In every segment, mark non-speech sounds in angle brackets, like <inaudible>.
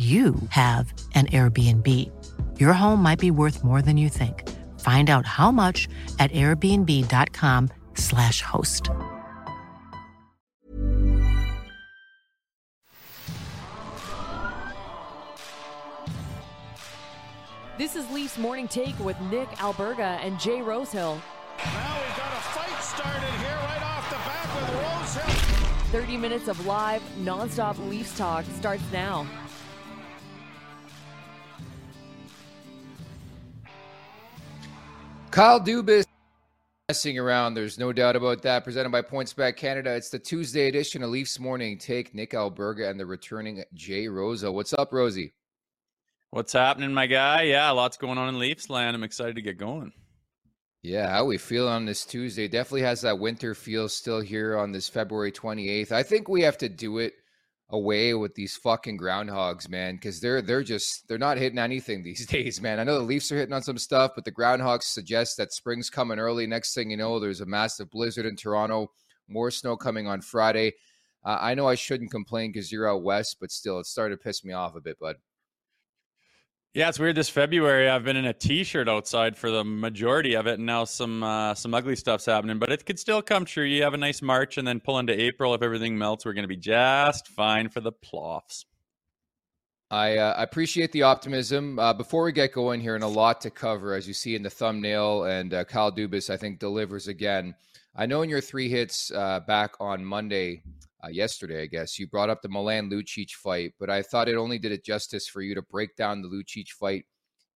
you have an Airbnb. Your home might be worth more than you think. Find out how much at airbnb.com/slash host. This is Leafs Morning Take with Nick Alberga and Jay Rosehill. Now we've got a fight started here right off the bat with Rosehill. 30 minutes of live, nonstop Leafs talk starts now. Kyle Dubas messing around. There's no doubt about that. Presented by PointsBet Canada. It's the Tuesday edition of Leafs Morning Take. Nick Alberga and the returning Jay Rosa. What's up, Rosie? What's happening, my guy? Yeah, lots going on in Leafs land. I'm excited to get going. Yeah, how we feel on this Tuesday. Definitely has that winter feel still here on this February 28th. I think we have to do it away with these fucking groundhogs, man, because they're they're just they're not hitting anything <laughs> these days, man. I know the Leafs are hitting on some stuff, but the groundhogs suggest that spring's coming early. Next thing you know, there's a massive blizzard in Toronto, more snow coming on Friday. Uh, I know I shouldn't complain because you're out west, but still, it's starting to piss me off a bit, bud. Yeah, it's weird. This February, I've been in a T-shirt outside for the majority of it, and now some uh, some ugly stuff's happening. But it could still come true. You have a nice March, and then pull into April. If everything melts, we're going to be just fine for the ploffs. I uh, appreciate the optimism. Uh, before we get going here, and a lot to cover, as you see in the thumbnail, and uh, Kyle Dubas, I think, delivers again. I know in your three hits uh, back on Monday, uh, yesterday, I guess, you brought up the Milan Lucic fight, but I thought it only did it justice for you to break down the Lucic fight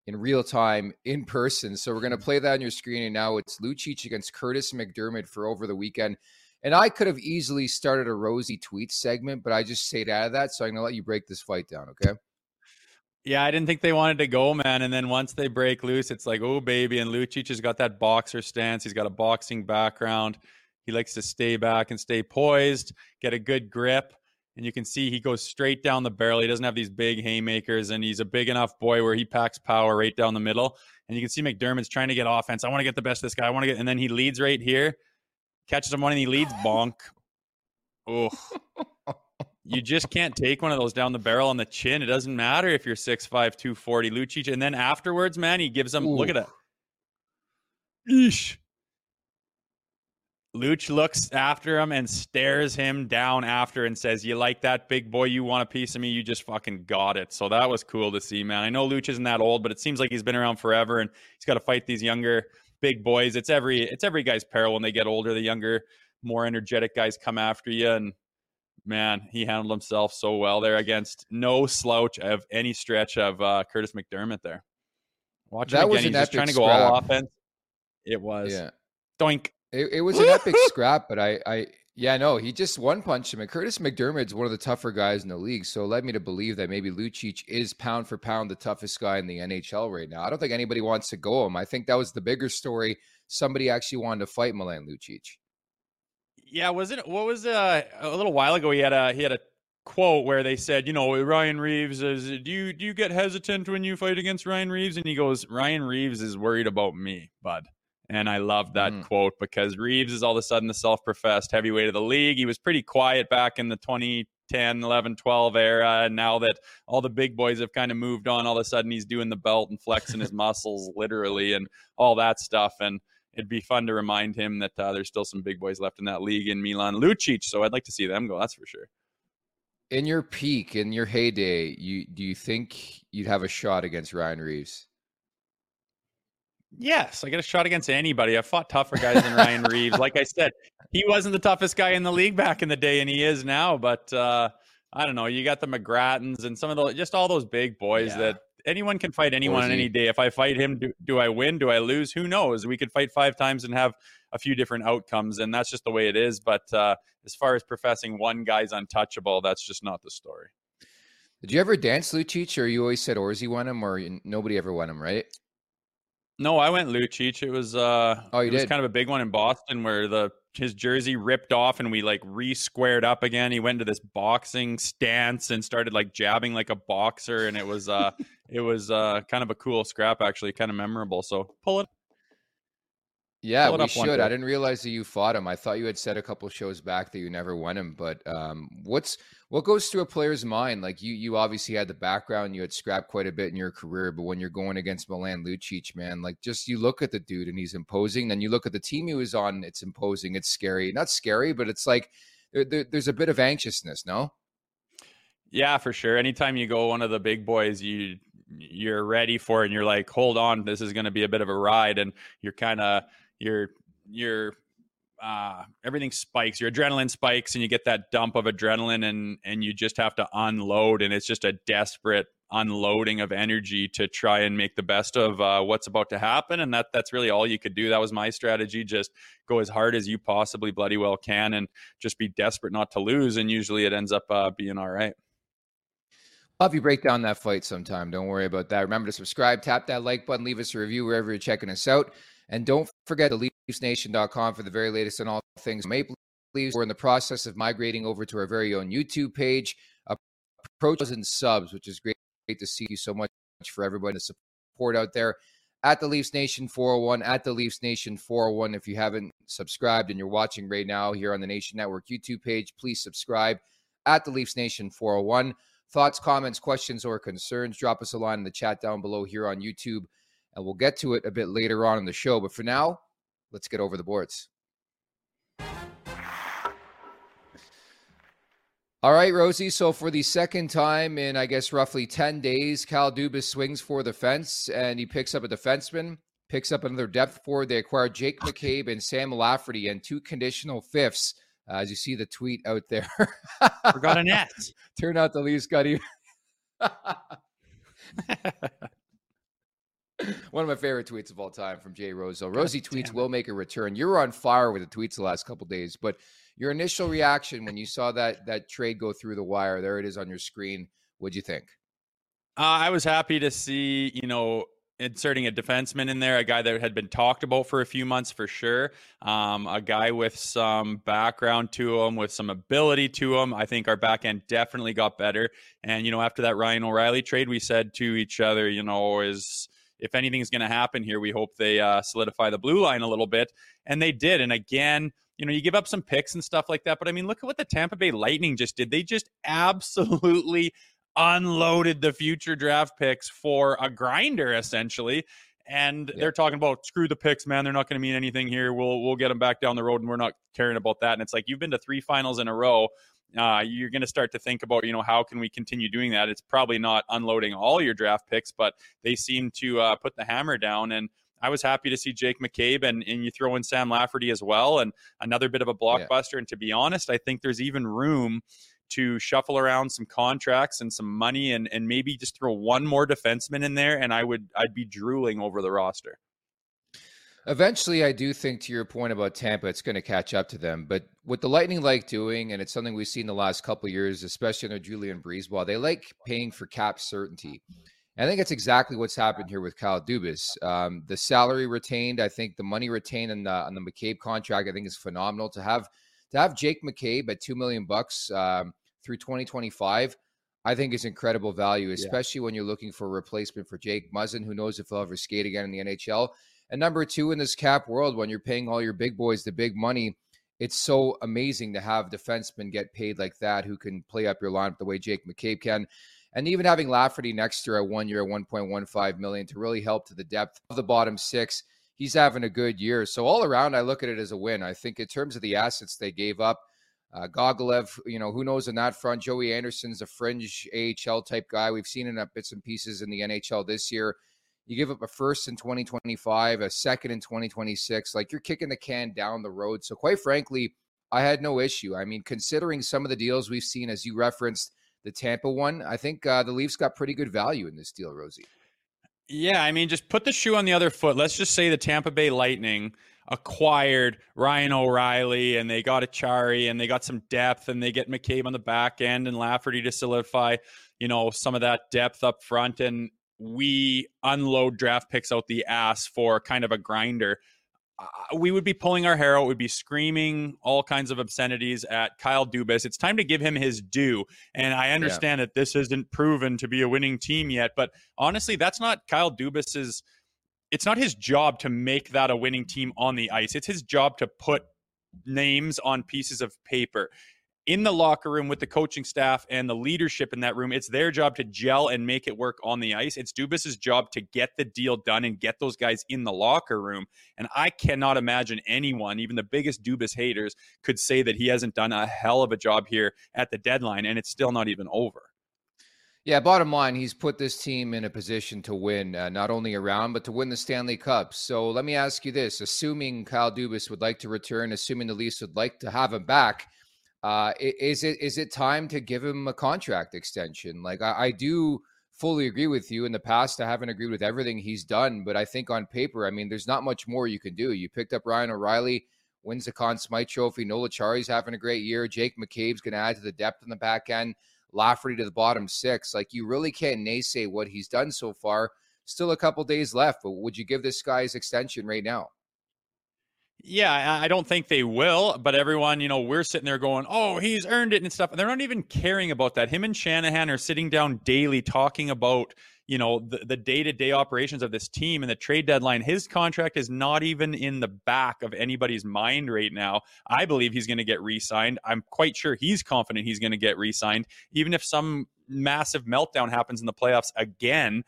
in real time <laughs> in person. So we're going to play that on your screen. And now it's Lucic against Kurtis MacDermid for over the weekend. And I could have easily started a Rosie tweet segment, but I just stayed out of that. So I'm going to let you break this fight down. Okay. Yeah, I didn't think they wanted to go, man. And then once they break loose, it's like, oh, baby. And Lucic has got that boxer stance. He's got a boxing background. He likes to stay back and stay poised, get a good grip. And you can see he goes straight down the barrel. He doesn't have these big haymakers, and he's a big enough boy where he packs power right down the middle. And you can see MacDermid's trying to get offense. I want to get the best of this guy. I want to get, and then he leads right here, catches him one, and he leads <laughs> bonk. Oh, you just can't take one of those down the barrel on the chin. It doesn't matter if you're 6'5, 240, Lucic. And then afterwards, man, he gives him, Ooh. look at that. Eesh. Luch looks after him and stares him down after and says, You like that big boy? You want a piece of me? You just fucking got it. So that was cool to see, man. I know Luch isn't that old, but it seems like he's been around forever and he's got to fight these younger big boys. It's every it's every guy's peril when they get older. The younger, more energetic guys come after you. And man, he handled himself so well there against no slouch of any stretch of uh, Kurtis MacDermid there. Watch That him was again. an He's just epic trying to go scrap. all offense. It was. Yeah. Doink. It, it was an epic <laughs> scrap, but I, I, yeah, no, he just one punched him. And Kurtis MacDermid's one of the tougher guys in the league, so it led me to believe that maybe Lucic is pound for pound the toughest guy in the NHL right now. I don't think anybody wants to go him. I think that was the bigger story. Somebody actually wanted to fight Milan Lucic. Yeah, was it? What was uh, a little while ago? He had a he had a quote where they said, you know, Ryan Reaves is. Do you do you get hesitant when you fight against Ryan Reaves? And he goes, Ryan Reaves is worried about me, bud. And I love that Mm. quote because Reaves is all of a sudden the self-professed heavyweight of the league. He was pretty quiet back in the 2010, 11, 12 era. And now that all the big boys have kind of moved on, all of a sudden he's doing the belt and flexing his muscles <laughs> literally and all that stuff. And it'd be fun to remind him that uh, there's still some big boys left in that league in Milan Lucic. So I'd like to see them go. That's for sure. In your peak, in your heyday, you do you think you'd have a shot against Ryan Reaves? Yes, I get a shot against anybody. I've fought tougher guys than Ryan <laughs> Reaves. Like I said, he wasn't the toughest guy in the league back in the day, and he is now. But uh, I don't know. You got the McGrattans and some of those, just all those big boys Yeah. that anyone can fight anyone on any day. If I fight him, do, do I win? Do I lose? Who knows? We could fight five times and have a few different outcomes, and that's just the way it is. But uh, as far as professing one guy's untouchable, that's just not the story. Did you ever dance Lucic, or you always said Orzy won him, or nobody ever won him, right? No, I went Lucic. It was uh Oh, you it was kind of a big one in Boston where the his jersey ripped off and we like re-squared up again. He went to this boxing stance and started like jabbing like a boxer and it was uh <laughs> it was uh kind of a cool scrap actually, kind of memorable. So pull it Yeah, Pull we should. I didn't realize that you fought him. I thought you had said a couple shows back that you never won him. But um, what's what goes through a player's mind? Like you, you obviously had the background. You had scrapped quite a bit in your career. But when you're going against Milan Lucic, man, like just you look at the dude and he's imposing. Then you look at the team he was on. It's imposing. It's scary. Not scary, but it's like there, there, there's a bit of anxiousness. No. Yeah, for sure. Anytime you go one of the big boys, you you're ready for it and you're like, hold on, this is going to be a bit of a ride, and you're kind of you're you're uh, everything spikes. Your adrenaline spikes, and you get that dump of adrenaline, and and you just have to unload, and it's just a desperate unloading of energy to try and make the best of uh, what's about to happen, and that that's really all you could do. That was my strategy: just go as hard as you possibly bloody well can, and just be desperate not to lose. And usually, it ends up uh, being all right. I'll have you break down that fight sometime. Don't worry about that. Remember to subscribe, tap that like button, leave us a review wherever you're checking us out. And don't forget to LeafsNation.com for the very latest on all things Maple Leafs. We're in the process of migrating over to our very own YouTube page. Uh, Approach and subs, which is great, great to see you so much for everybody to support out there. At the Leafs Nation 401, at the Leafs Nation 401. If you haven't subscribed and you're watching right now here on the Nation Network YouTube page, please subscribe at the Leafs Nation 401. Thoughts, comments, questions, or concerns, drop us a line in the chat down below here on YouTube, and we'll get to it a bit later on in the show. But for now, let's get over the boards. All right, Rosie. So for the second time in, I guess, roughly 10 days, Kyle Dubas swings for the fence and he picks up a defenseman, picks up another depth forward. They acquired Jake McCabe and Sam Lafferty and two conditional fifths. Uh, as you see the tweet out there. <laughs> Forgot an S. Turn out the Leafs got even. <laughs> <laughs> <clears throat> One of my favorite tweets of all time from Jay Roseau. Rosie tweets will make a return. You were on fire with the tweets the last couple days, but your initial reaction when you saw that that trade go through the wire, there it is on your screen. What'd you think? Uh, I was happy to see, you know, inserting a defenseman in there, a guy that had been talked about for a few months for sure. Um, a guy with some background to him, with some ability to him. I think our back end definitely got better. And, you know, after that Ryan O'Reilly trade, we said to each other, you know, is if anything's going to happen here, we hope they uh, solidify the blue line a little bit. And they did. And again, you know, you give up some picks and stuff like that. But I mean, look at what the Tampa Bay Lightning just did. They just absolutely unloaded the future draft picks for a grinder, essentially. And Yeah. they're talking about screw the picks, man. They're not going to mean anything here. We'll we'll get them back down the road, and we're not caring about that. And it's like you've been to three finals in a row. Uh, you're going to start to think about, you know, how can we continue doing that? It's probably not unloading all your draft picks, but they seem to uh, put the hammer down. And I was happy to see Jake McCabe and, and you throw in Sam Lafferty as well, and another bit of a blockbuster. And to be honest, I think there's even room to shuffle around some contracts and some money and and maybe just throw one more defenseman in there and I would I'd be drooling over the roster. Eventually, I do think to your point about Tampa, it's going to catch up to them. But what the Lightning like doing, and it's something we've seen the last couple years, especially under Julien BriseBois, they like paying for cap certainty. I think that's exactly what's happened here with Kyle Dubas. Um, the salary retained, I think the money retained on the on the McCabe contract, I think is phenomenal. To have to have Jake McCabe at two million bucks um, through 2025, I think is incredible value, especially yeah. when you're looking for a replacement for Jake Muzzin, who knows if he'll ever skate again in the NHL. And number two, in this cap world, when you're paying all your big boys the big money, it's so amazing to have defensemen get paid like that who can play up your lineup the way Jake McCabe can. And even having Lafferty next year at one year, at 1.15 million to really help to the depth of the bottom six. He's having a good year. So all around, I look at it as a win. I think in terms of the assets they gave up, uh, Gogolev, you know, who knows on that front? Joey Anderson's a fringe AHL type guy. We've seen at bits and pieces in the NHL this year. You give up a first in 2025, a second in 2026. Like you're kicking the can down the road. So, quite frankly, I had no issue. I mean, considering some of the deals we've seen, as you referenced, the Tampa one, I think uh, the Leafs got pretty good value in this deal, Rosie. Yeah, I mean, just put the shoe on the other foot. Let's just say the Tampa Bay Lightning acquired Ryan O'Reilly and they got Acciari and they got some depth and they get McCabe on the back end and Lafferty to solidify, you know, some of that depth up front. And we unload draft picks out the ass for kind of a grinder, uh, we would be pulling our hair out, we'd be screaming all kinds of obscenities at Kyle Dubas. It's time to give him his due. And I understand yeah. that this isn't proven to be a winning team yet, but honestly, that's not Kyle Dubas's it's not his job to make that a winning team on the ice. It's his job to put names on pieces of paper in the locker room with the coaching staff and the leadership in that room. It's their job to gel and make it work on the ice. It's Dubas's job to get the deal done and get those guys in the locker room. And I cannot imagine anyone, even the biggest Dubas haters, could say that he hasn't done a hell of a job here at the deadline, and it's still not even over. Yeah, bottom line, he's put this team in a position to win, uh, not only around, but to win the Stanley Cup. So let me ask you this assuming Kyle Dubas would like to return, assuming the Leafs would like to have him back, uh, is it is it time to give him a contract extension? Like I, I, do fully agree with you. In the past, I haven't agreed with everything he's done, but I think on paper, I mean, there's not much more you can do. You picked up Ryan O'Reilly, wins the Conn Smythe Trophy. Noel Acciari's having a great year. Jake McCabe's going to add to the depth in the back end. Lafferty to the bottom six. Like you really can't naysay what he's done so far. Still a couple days left, but would you give this guy his extension right now? Yeah, I don't think they will, but everyone, you know, we're sitting there going, "Oh, he's earned it" and stuff. And they're not even caring about that. Him and Shanahan are sitting down daily talking about, you know, the, the day-to-day operations of this team and the trade deadline. His contract is not even in the back of anybody's mind right now. I believe he's going to get re-signed. I'm quite sure he's confident he's going to get re-signed, even if some massive meltdown happens in the playoffs again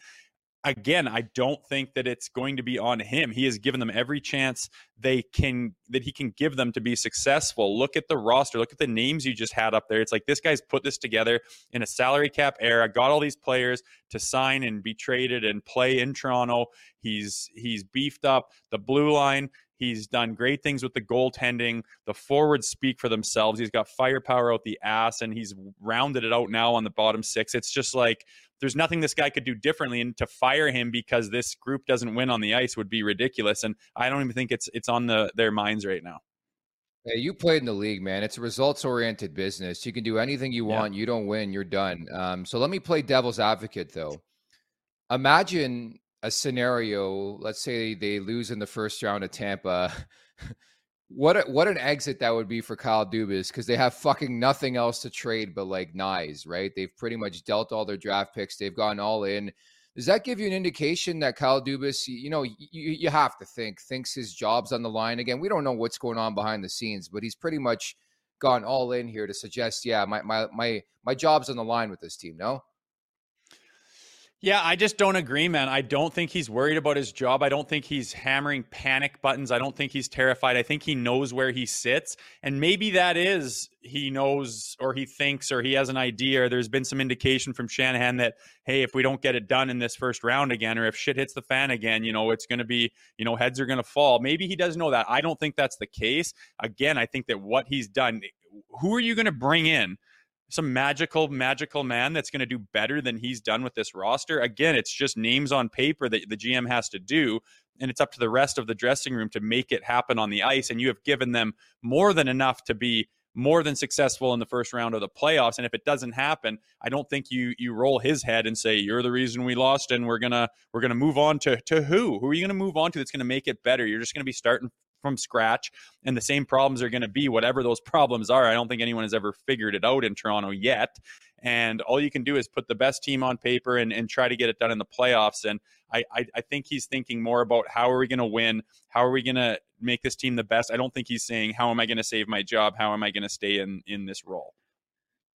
again, I don't think that it's going to be on him. He has given them every chance they can that he can give them to be successful. Look at the roster. Look at the names you just had up there. It's like this guy's put this together in a salary cap era. Got all these players to sign and be traded and play in Toronto. He's he's beefed up the blue line. He's done great things with the goaltending. The forwards speak for themselves. He's got firepower out the ass, and he's rounded it out now on the bottom six. It's just like there's nothing this guy could do differently and to fire him because this group doesn't win on the ice would be ridiculous and i don't even think it's it's on the their minds right now Hey, you played in the league, man. It's a results oriented business. You can do anything you want. Yeah. You don't win, you're done. Um, so let me play devil's advocate, though. Imagine a scenario. Let's say they lose in the first round of Tampa. <laughs> What a, what an exit that would be for Kyle Dubas because they have fucking nothing else to trade but like knives, right? They've pretty much dealt all their draft picks. They've gone all in. Does that give you an indication that Kyle Dubas, you know, you, you have to think, thinks his job's on the line again? We don't know what's going on behind the scenes, but he's pretty much gone all in here to suggest, yeah, my my my my job's on the line with this team. No. Yeah, I just don't agree, man. I don't think he's worried about his job. I don't think he's hammering panic buttons. I don't think he's terrified. I think he knows where he sits. And maybe that is he knows or he thinks or he has an idea there's been some indication from Shanahan that, hey, if we don't get it done in this first round again or if shit hits the fan again, you know, it's going to be, you know, heads are going to fall. Maybe he does know that. I don't think that's the case. Again, I think that what he's done, who are you going to bring in? Some magical magical man that's going to do better than he's done with this roster. Again, it's just names on paper that the GM has to do and it's up to the rest of the dressing room to make it happen on the ice and you have given them more than enough to be more than successful in the first round of the playoffs and if it doesn't happen i don't think you you roll his head and say you're the reason we lost and we're gonna we're gonna move on to to who who are you gonna move on to that's gonna make it better you're just gonna be starting from scratch and the same problems are going to be whatever those problems are. I don't think anyone has ever figured it out in toronto yet. And all you can do is put the best team on paper and, and try to get it done in the playoffs. And I, I, I think he's thinking more about how are we going to win? How are we going to make this team the best? I don't think he's saying how am i going to save my job? How am i going to stay in in this role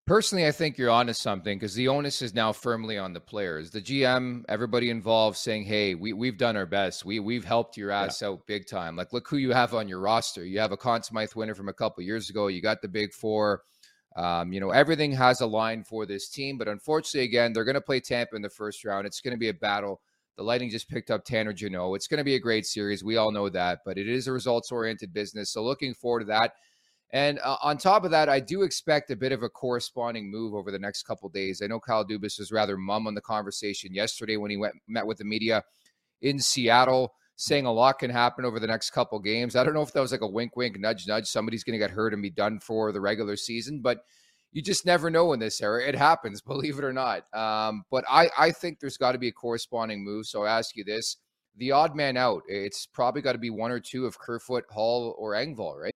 Personally, I think you're onto something because the onus is now firmly on the players. The GM, everybody involved saying, Hey, we, we've done our best. We we've helped your ass yeah. out big time. Like, look who you have on your roster. You have a Conn Smythe winner from a couple years ago. You got the big four. Um, you know, everything has a line for this team, but unfortunately, again, they're going to play Tampa in the first round. It's going to be a battle. The Lightning just picked up Tanner Jeannot. It's going to be a great series. We all know that, but it is a results oriented business. So looking forward to that. And uh, on top of that, I do expect a bit of a corresponding move over the next couple days. I know Kyle Dubas was rather mum on the conversation yesterday when he went met with the media in Seattle, saying a lot can happen over the next couple games. I don't know if that was like a wink, wink, nudge, nudge. Somebody's going to get hurt and be done for the regular season, but you just never know in this era. It happens, <laughs> believe it or not. Um, but I, I think there's got to be a corresponding move. So I ask you this: the odd man out. It's probably got to be one or two of Kerfoot, Hall, or Engvall, right?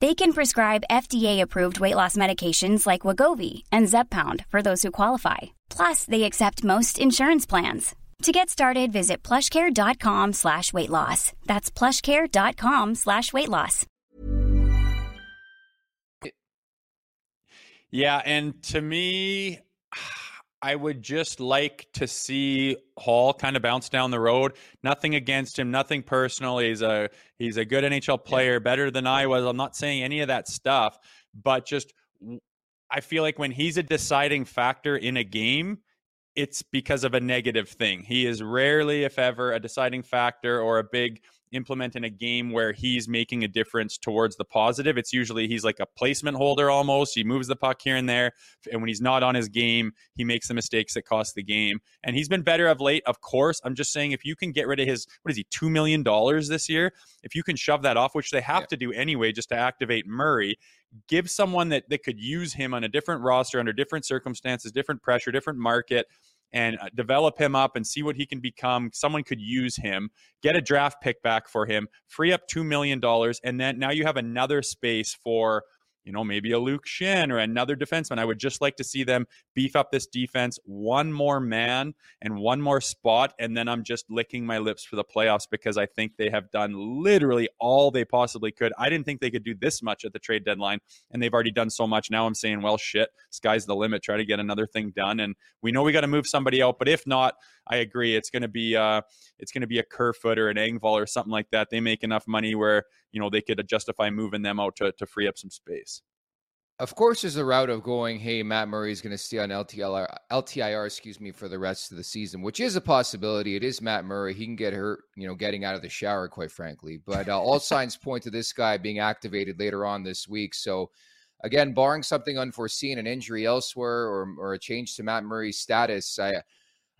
They can prescribe FDA-approved weight loss medications like Wegovy and Zepbound for those who qualify. Plus, they accept most insurance plans. To get started, visit plushcare.com slash weight loss. That's plushcare.com slash weight loss. Yeah, and to me, I would just like to see Hall kind of bounce down the road. Nothing against him, nothing personal. He's a he's a good NHL player, yeah. better than I was. I'm not saying any of that stuff, but just I feel like when he's a deciding factor in a game, it's because of a negative thing. He is rarely, if ever, a deciding factor or a big implement in a game where he's making a difference towards the positive. It's usually he's like a placement holder almost. He moves the puck here and there. And when he's not on his game, he makes the mistakes that cost the game. And he's been better of late, of course. I'm just saying if you can get rid of his, what is he, $2 million this year? If you can shove that off, which they have yeah. to do anyway just to activate Murray, give someone that, that could use him on a different roster under different circumstances, different pressure, different market and uh, develop him up and see what he can become. Someone could use him, get a draft pick back for him, free up $2 million, and then now you have another space for you know, maybe a Luke Schenn or another defenseman. I would just like to see them beef up this defense one more man and one more spot. And then I'm just licking my lips for the playoffs because I think they have done literally all they possibly could. I didn't think they could do this much at the trade deadline, and they've already done so much. Now I'm saying, well, shit, sky's the limit. Try to get another thing done. And we know we got to move somebody out. But if not, I agree. It's going to be uh, it's going to be a Kerfoot or an Engvall or something like that. They make enough money where you know they could justify moving them out to to free up some space. Of course, there's a route of going, hey, Matt Murray is going to stay on LTLR, LTIR, excuse me, for the rest of the season, which is a possibility. It is Matt Murray. He can get hurt, you know, getting out of the shower, quite frankly. But uh, all signs point to this guy being activated later on this week. So, again, barring something unforeseen, an injury elsewhere, or, or a change to Matt Murray's status, I,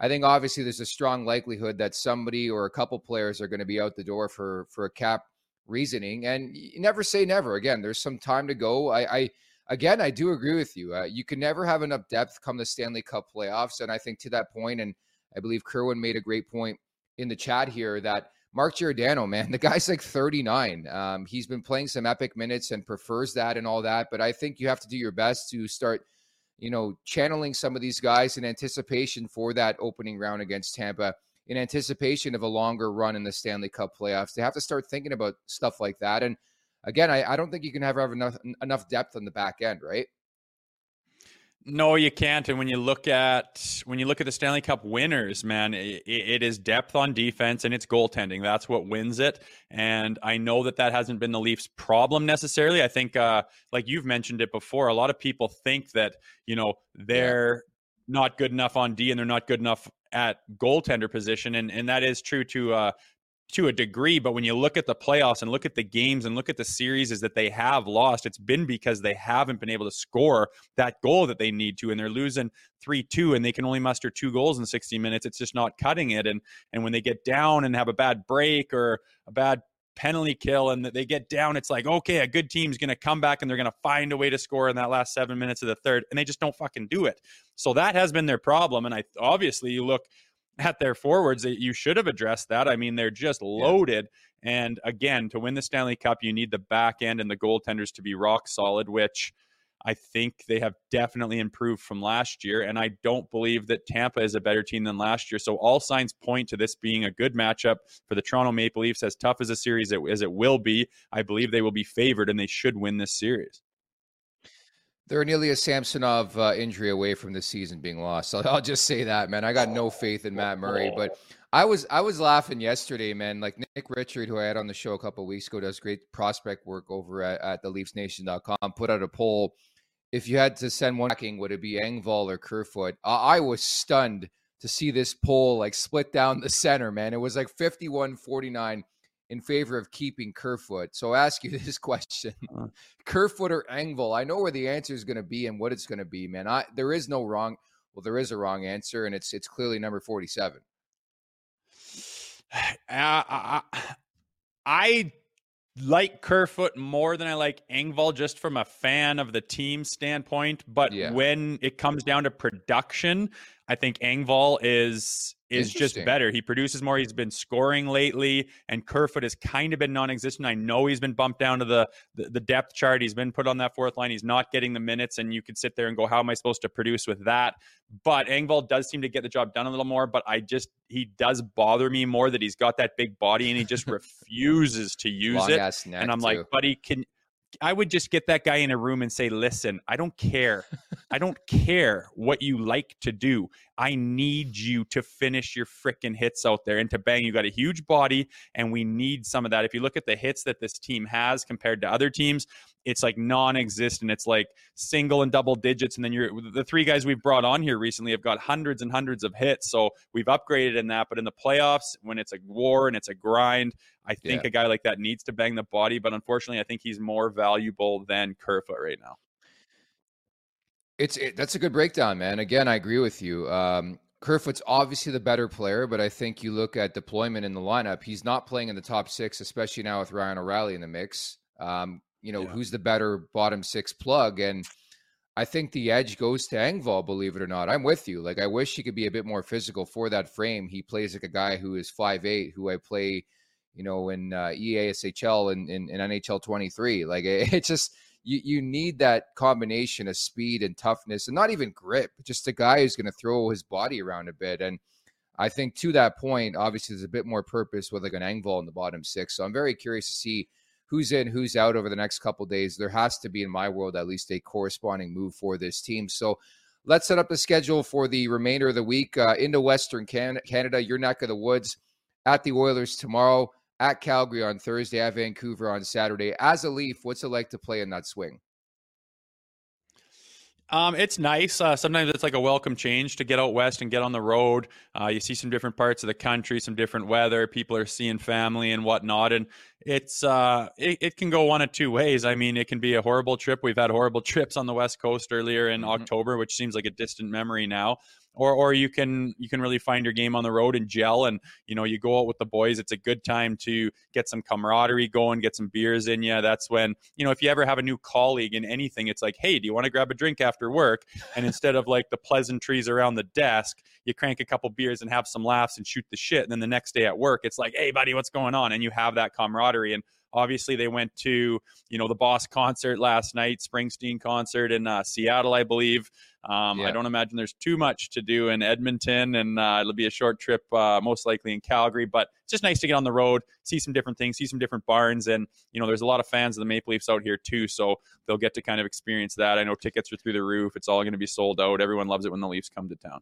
I think obviously there's a strong likelihood that somebody or a couple players are going to be out the door for for a cap reasoning. And you never say never. Again, there's some time to go. I, I again, I do agree with you. Uh, you can never have enough depth come the Stanley Cup playoffs. And I think to that point, and I believe Kerwin made a great point in the chat here that Mark Giordano, <laughs> man, the guy's like 39. Um, he's been playing some epic minutes and prefers that and all that. But I think you have to do your best to start, you know, channeling some of these guys in anticipation for that opening round against Tampa, in anticipation of a longer run in the Stanley Cup playoffs. They have to start thinking about stuff like that. And again, I, I don't think you can have, have enough enough depth on the back end, right? No, you can't. And when you look at when you look at the Stanley Cup winners, man, it, it is depth on defense and it's goaltending. That's what wins it. And I know that that hasn't been the Leafs' problem necessarily. I think, uh, like you've mentioned it before, a lot of people think that you know they're yeah. not good enough on D and they're not good enough at goaltender position, and and that is true to uh, to a degree, but when you look at the playoffs and look at the games and look at the series that they have lost, it's been because they haven't been able to score that goal that they need to, and they're losing three two, and they can only muster two goals in 60 minutes. It's just not cutting it, and and when they get down and have a bad break or a bad penalty kill and they get down, it's like okay, a good team's going to come back and they're going to find a way to score in that last seven minutes of the third, and they just don't fucking do it. So that has been their problem, and I obviously you look at their forwards that you should have addressed that. I mean, they're just loaded. Yeah. And again, to win the Stanley Cup, you need the back end and the goaltenders to be rock solid, which I think they have definitely improved from last year. And I don't believe that Tampa is a better team than last year. So all signs point to this being a good matchup for the Toronto Maple Leafs. As tough as a series as it will be, I believe they will be favored and they should win this series. They're nearly a Samsonov uh, injury away from the season being lost. <laughs> So I'll just say that, man. I got no faith in Matt Murray, but I was I was laughing yesterday, man. Like Nick Richard, who I had on the show a couple weeks ago, does great prospect work over at, at the LeafsNation.com. Put out a poll. If you had to send one tracking, would it be Engvall or Kerfoot? I, I was stunned to see this poll like split down the center, man. It was like 51 49 in favor of keeping Kerfoot. So I'll ask you <laughs> this question: uh-huh. Kerfoot or Engvall? I know where the answer is going to be and what it's going to be, man. I, there is no wrong. Well, there is a wrong answer, and it's it's clearly number forty-seven. <sighs> Uh, I, I like Kerfoot more than I like Engvall, just from a fan of the team standpoint. But yeah. when it comes down to production, I think Engvall is is just better. He produces more. He's been scoring lately, and Kerfoot has kind of been non-existent. I know he's been bumped down to the, the, the depth chart. He's been put on that fourth line. He's not getting the minutes, and you could sit there and go, "How am I supposed to produce with that?" But Engvall does seem to get the job done a little more. But I just he does bother me more that he's got that big body and he just <laughs> refuses to use Long it. And I'm too. like, buddy, can I would just get that guy in a room and say, listen, I don't care. I don't care what you like to do. I need you to finish your freaking hits out there and to bang. You got a huge body, and we need some of that. If you look at the hits that this team has compared to other teams, it's like non-existent. It's like single and double digits, and then you're the three guys we've brought on here recently have got hundreds and hundreds of hits. So we've upgraded in that. But in the playoffs, when it's a war and it's a grind, I think yeah. a guy like that needs to bang the body. But unfortunately, I think he's more valuable than Kerfoot right now. It's it, that's a good breakdown, man. Again, I agree with you. Um, Kerfoot's obviously the better player, but I think you look at deployment in the lineup. He's not playing in the top six, especially now with Ryan O'Reilly in the mix. Um, you know, yeah. who's the better bottom six plug? And I think the edge goes to Engvall, believe it or not. I'm with you. Like, I wish he could be a bit more physical for that frame. He plays like a guy who is five eight, who I play, you know, in uh, EASHL and in, in, NHL 23. Like, <laughs> it, it's just you you need that combination of speed and toughness and not even grip, just a guy who's going to throw his body around a bit. And I think to that point, obviously there's a bit more purpose with like an Engvall in the bottom six. So I'm very curious to see who's in, who's out over the next couple days. There has to be, in my world, at least a corresponding move for this team. So let's set up the schedule for the remainder of the week uh, into Western Can- Canada, your neck of the woods, at the Oilers tomorrow at Calgary on Thursday, at Vancouver on Saturday. As a Leaf, what's it like to play in that swing? Um, it's nice. Uh, sometimes it's like a welcome change to get out west and get on the road. Uh, you see some different parts of the country, some different weather. People are seeing family and whatnot, and it's uh, it, it can go one of two ways. I mean, it can be a horrible trip. We've had horrible <laughs> trips on the west coast earlier in mm-hmm. October, which seems like a distant memory now or or you can you can really find your game on the road and gel and you know you go out with the boys it's a good time to get some camaraderie going get some beers in you that's when you know if you ever have a new colleague in anything it's like hey do you want to grab a drink after work? And instead of like the pleasantries around the desk you crank a couple beers and have some laughs and shoot the shit and then the next day at work it's like hey buddy what's going on? And you have that camaraderie and Obviously, they went to you know the Boss concert last night, Springsteen concert in uh, Seattle, I believe. Um, yeah. I don't imagine there's too much to do in Edmonton, and uh, it'll be a short trip, uh, most likely in Calgary. But it's just nice to get on the road, see some different things, see some different barns, and you know, there's a lot of fans of the Maple Leafs out here too, so they'll get to kind of experience that. I know tickets are through the roof; it's all going to be sold out. Everyone loves it when the Leafs come to town.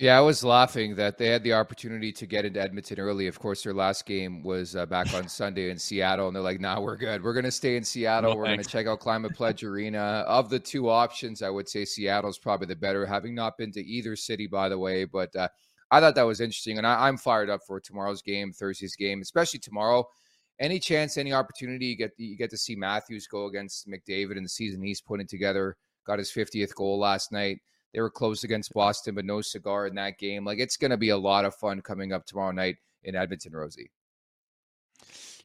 Yeah, I was laughing that they had the opportunity to get into Edmonton early. Of course, their last game was uh, back on <laughs> Sunday in Seattle, and they're like, "Nah, we're good. We're going to stay in Seattle. No, we're going to check out Climate Pledge Arena." Of the two options, I would say Seattle's probably the better. Having not been to either city, by the way, but uh, I thought that was interesting, and I, am fired up for tomorrow's game, Thursday's game, especially tomorrow. Any chance, any opportunity you get you get to see Matthews go against McDavid in the season he's putting together. Got his 50th goal last night. They were close against Boston, but no cigar in that game. Like it's going to be a lot of fun coming up tomorrow night in Edmonton, Rosie.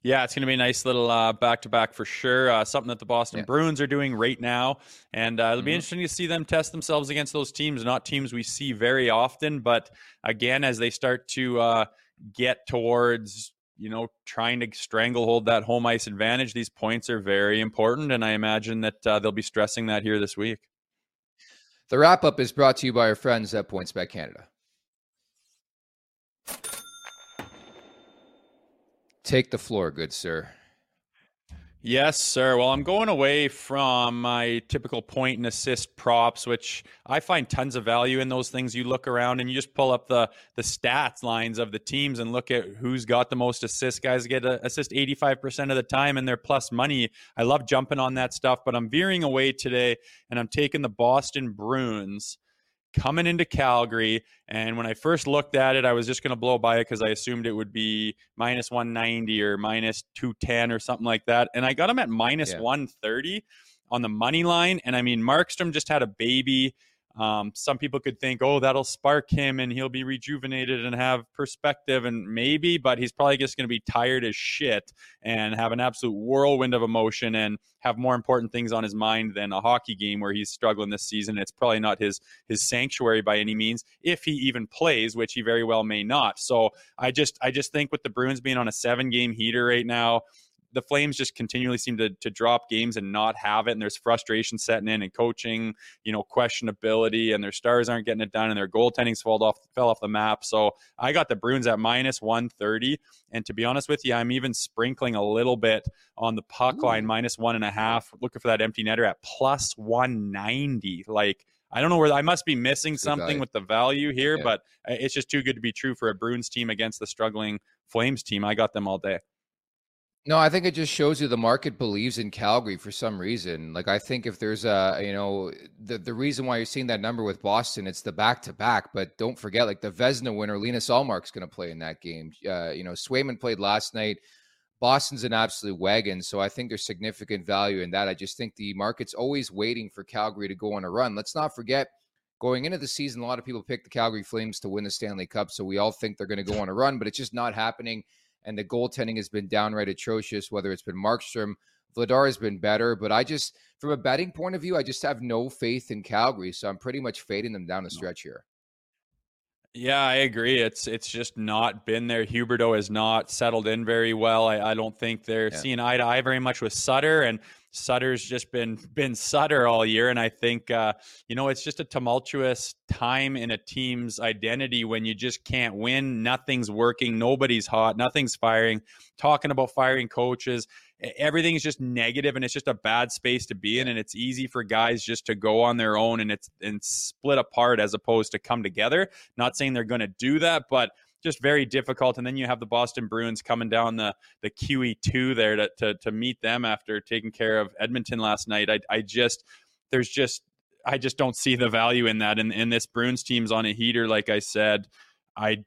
Yeah, it's going to be a nice little back to back for sure. Uh, something that the Boston yeah. Bruins are doing right now. And uh, it'll mm-hmm. be interesting to see them test themselves against those teams, not teams we see very often. But again, as they start to uh, get towards, you know, trying to stranglehold that home ice advantage, these points are very important. And I imagine that uh, they'll be stressing that here this week. The wrap up is brought to you by our friends at PointsBet Canada. Take the floor, good sir. Yes, sir. Well, I'm going away from my typical point and assist props, which I find tons of value in those things. You look around and you just pull up the the stats lines of the teams and look at who's got the most assists. Guys get a assist 85% of the time and they're plus money. I love jumping on that stuff, but I'm veering away today and I'm taking the Boston Bruins coming into Calgary. And when I first looked at it, I was just going to blow by it because I assumed it would be minus 190 or minus 210 or something like that. And I got them at minus yeah. 130 on the money line. And I mean, Markstrom just had a baby. Um, some people could think, oh, that'll spark him and he'll be rejuvenated and have perspective, and maybe, but he's probably just going to be tired as shit and have an absolute whirlwind of emotion and have more important things on his mind than a hockey game where he's struggling this season. It's probably not his his sanctuary by any means, if he even plays, which he very well may not. So I just I just think with the Bruins being on a seven game heater right now the Flames just continually seem to to drop games and not have it, and there's frustration setting in and coaching, you know, questionability, and their stars aren't getting it done, and their goaltending's fell off fell off the map. So I got the Bruins at minus one thirty, and to be honest with you, I'm even sprinkling a little bit on the puck Ooh. line minus one and a half, looking for that empty netter at plus one ninety. Like I don't know where I must be missing something with the value here, yeah. but uh, it's just too good to be true for a Bruins team against the struggling Flames team. I got them all day. No, I think it just shows you the market believes in Calgary for some reason. Like I think if there's a, you know, the the reason why you're seeing that number with Boston, it's the back to back. But don't forget, like the Vezina winner, Linus Ullmark's going to play in that game. Uh, you know, Swayman played last night. Boston's an absolute wagon, so I think there's significant value in that. I just think the market's always waiting for Calgary to go on a run. Let's not forget, going into the season, a lot of people picked the Calgary Flames to win the Stanley Cup, so we all think they're going to go on a run, but it's just not happening and the goaltending has been downright atrocious, whether it's been Markstrom, Vladar has been better, but I just, from a betting point of view, I just have no faith in Calgary. So I'm pretty much fading them down the stretch here. Yeah, I agree. It's it's just not been there. Huberdeau has not settled in very well. I, I don't think they're yeah. seeing eye to eye very much with Sutter, and Sutter's just been been Sutter all year. And I think uh, you know it's just a tumultuous time in a team's identity when you just can't win. Nothing's working. Nobody's hot. Nothing's firing. Talking about firing coaches everything's just negative and it's just a bad space to be in and it's easy for guys just to go on their own and it's and split apart as opposed to come together. Not saying they're going to do that but just very difficult. And then you have the Boston Bruins coming down the the QE2 there to to, to meet them after taking care of Edmonton last night. I I just there's just I just don't see the value in that. And and this Bruins team's on a heater like I said. I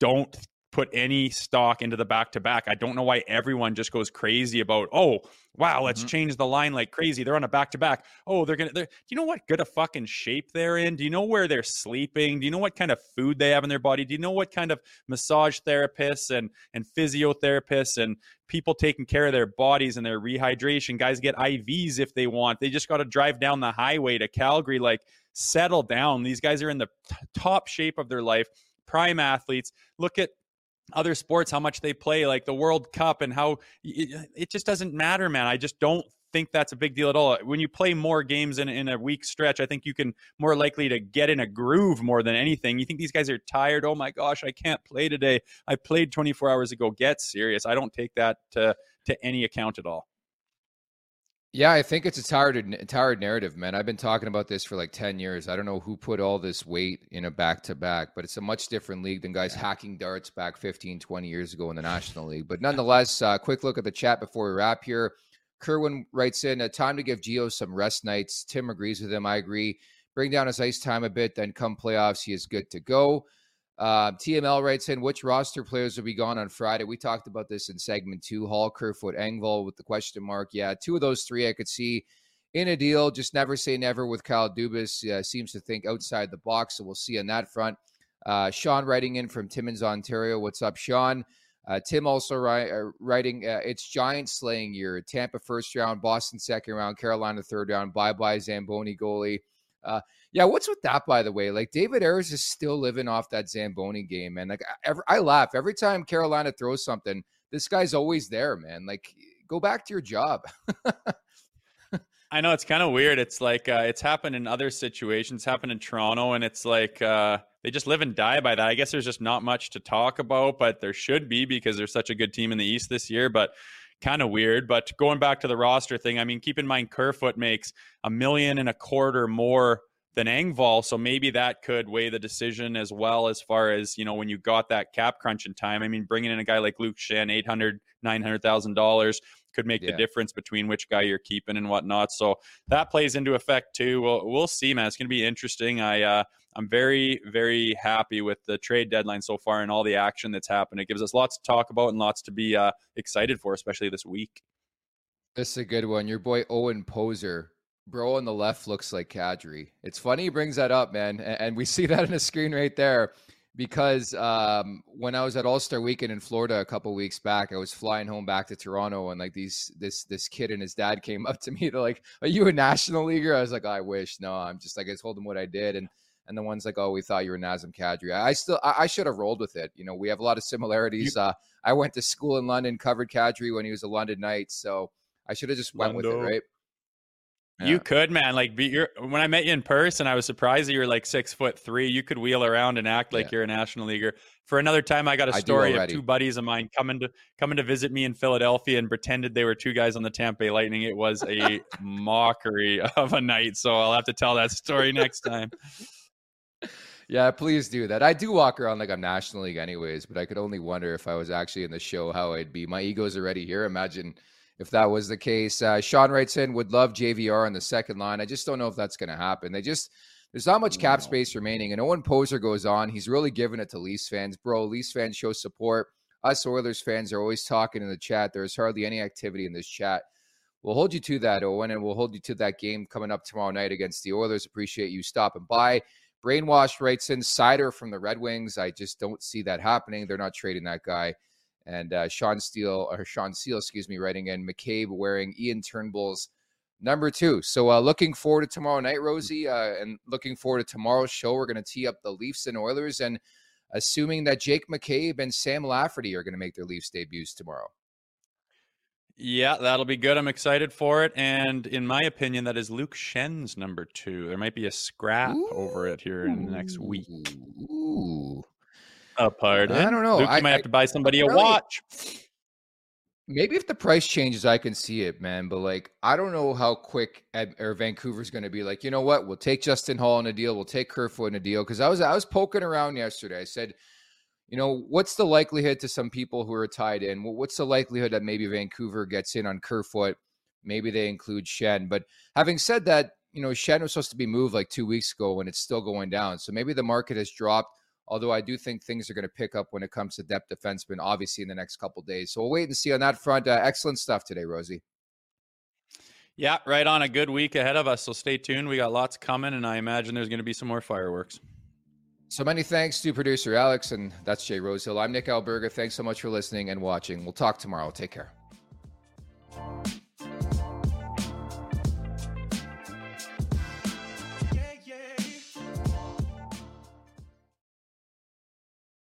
don't put any stock into the back to back. I don't know why everyone just goes crazy about, oh, wow, let's mm-hmm. change the line like crazy. They're on a back to back. Oh, they're going to, do you know what good a fucking shape they're in? Do you know where they're sleeping? Do you know what kind of food they have in their body? Do you know what kind of massage therapists and, and physiotherapists and people taking care of their bodies and their rehydration? Guys get IVs if they want. They just got to drive down the highway to Calgary. Like, settle down. These guys are in the t- top shape of their life prime athletes. Look at other sports how much they play like the world cup and how it, it, just doesn't matter man. I just don't think that's a big deal at all. When you play more games in, in a week stretch i think you can more likely to get in a groove more than anything. You think these guys are tired? Oh my gosh i can't play today. I played 24 hours ago. Get serious. I don't take that to to any account at all yeah, I think it's a tired, tired narrative, man. I've been talking about this for like 10 years. I don't know who put all this weight in a back to back, but it's a much different league than guys hacking darts back 15, 20 years ago in the National League. But nonetheless, uh, quick look at the chat before we wrap here. Kerwin writes in, uh, time to give Gio some rest nights. Tim agrees with him. I agree. Bring down his ice time a bit, then come playoffs, he is good to go. Uh, TML writes in, which roster players will be gone on Friday? We talked about this in segment two. Holl, Kerfoot, Engvall with the question mark. Yeah, two of those three I could see in a deal. Just never say never with Kyle Dubas. Uh, seems to think outside the box, so we'll see on that front. Uh, Sean writing in from Timmins, Ontario. What's up, Sean? Uh, Tim also ri- uh, writing, uh, it's giant slaying year. Tampa first round, Boston second round, Carolina third round. Bye bye, Zamboni goalie. Uh, yeah, what's with that, by the way? Like David Ayres is still living off that Zamboni game, man. Like every, I laugh every time Carolina throws something. This guy's always there, man. Like go back to your job. <laughs> I know it's kind of weird. It's like uh, it's happened in other situations, happened in Toronto, and it's like uh, they just live and die by that. I guess there's just not much to talk about, but there should be because there's such a good team in the East this year. But kind of weird. But going back to the roster thing, I mean, keep in mind Kerfoot makes a million and a quarter more than Engvall. So maybe that could weigh the decision as well as far as, you know, when you got that cap crunch in time. I mean, bringing in a guy like Luke Schenn, 800, $900,000 could make yeah. the difference between which guy you're keeping and whatnot. So that plays into effect too. We'll, we'll see, man. It's going to be interesting. I, uh, I'm very, very happy with the trade deadline so far and all the action that's happened. It gives us lots to talk about and lots to be uh, excited for, especially this week. This is a good one. Your boy Owen Poser bro on the left looks like Kadri. It's funny he brings that up, man, and we see that in the screen right there because um, when I was at All Star Weekend in Florida a couple weeks back, I was flying home back to Toronto, and like these this this kid and his dad came up to me. They're like, "Are you a national leaguer?" I was like, "I wish." No, I'm just like I told them what I did, and and the one's like, "Oh, we thought you were Nazem Kadri." I still I, I should have rolled with it. You know, we have a lot of similarities. Uh, I went to school in London, covered Kadri when he was a London Knight, so I should have just went with it, right? Yeah. You could, man. Like, be your, when I met you in person, I was surprised that you were like six foot three. You could wheel around and act like yeah. you're a national leaguer. For another time, I got a story of two buddies of mine coming to coming to visit me in Philadelphia and pretended they were two guys on the Tampa Bay Lightning. It was a mockery <laughs> of a night. So I'll have to tell that story next time. Yeah, please do that. I do walk around like I'm National League, anyways, but I could only wonder if I was actually in the show how I'd be. My ego's already here. Imagine if that was the case. Uh, Sean writes in, would love JVR on the second line. I just don't know if that's going to happen. They just, there's not much cap space remaining. And Owen Poser goes on. He's really giving it to Leafs fans. Bro, Leafs fans show support. Us Oilers fans are always talking in the chat. There's hardly any activity in this chat. We'll hold you to that, Owen, and we'll hold you to that game coming up tomorrow night against the Oilers. Appreciate you stopping by. Brainwash writes in Seider from the Red Wings. I just don't see that happening. They're not trading that guy. And uh, Sean Steele or Sean Steele, excuse me, writing in McCabe wearing Ian Turnbull's number two. So uh, looking forward to tomorrow night, Rosie, uh, and looking forward to tomorrow's show. We're going to tee up the Leafs and Oilers, and assuming that Jake McCabe and Sam Lafferty are going to make their Leafs debuts tomorrow. Yeah, that'll be good. I'm excited for it. And in my opinion, that is Luke Schenn's number two. There might be a scrap Ooh. over it here in the next week. Ooh a pardon. I don't know. Luke, I might I, have to buy somebody really, a watch. Maybe if the price changes, I can see it, man. But like, I don't know how quick Ed, or Vancouver's going to be. Like, you know what? We'll take Justin Holl in a deal. We'll take Kerfoot in a deal. Because I was I was poking around yesterday. I said, you know, what's the likelihood to some people who are tied in? What's the likelihood that maybe Vancouver gets in on Kerfoot? Maybe they include Schenn. But having said that, you know, Schenn was supposed to be moved like two weeks ago, and it's still going down. So maybe the market has dropped Although I do think things are going to pick up when it comes to depth defensemen, obviously in the next couple days. So we'll wait and see on that front. Uh, excellent stuff today, Rosie. Yeah, right on a good week ahead of us. So stay tuned. We got lots coming, and I imagine there's going to be some more fireworks. So many thanks to producer Alex, and that's Jay Rosehill. I'm Nick Alberga. Thanks so much for listening and watching. We'll talk tomorrow. Take care.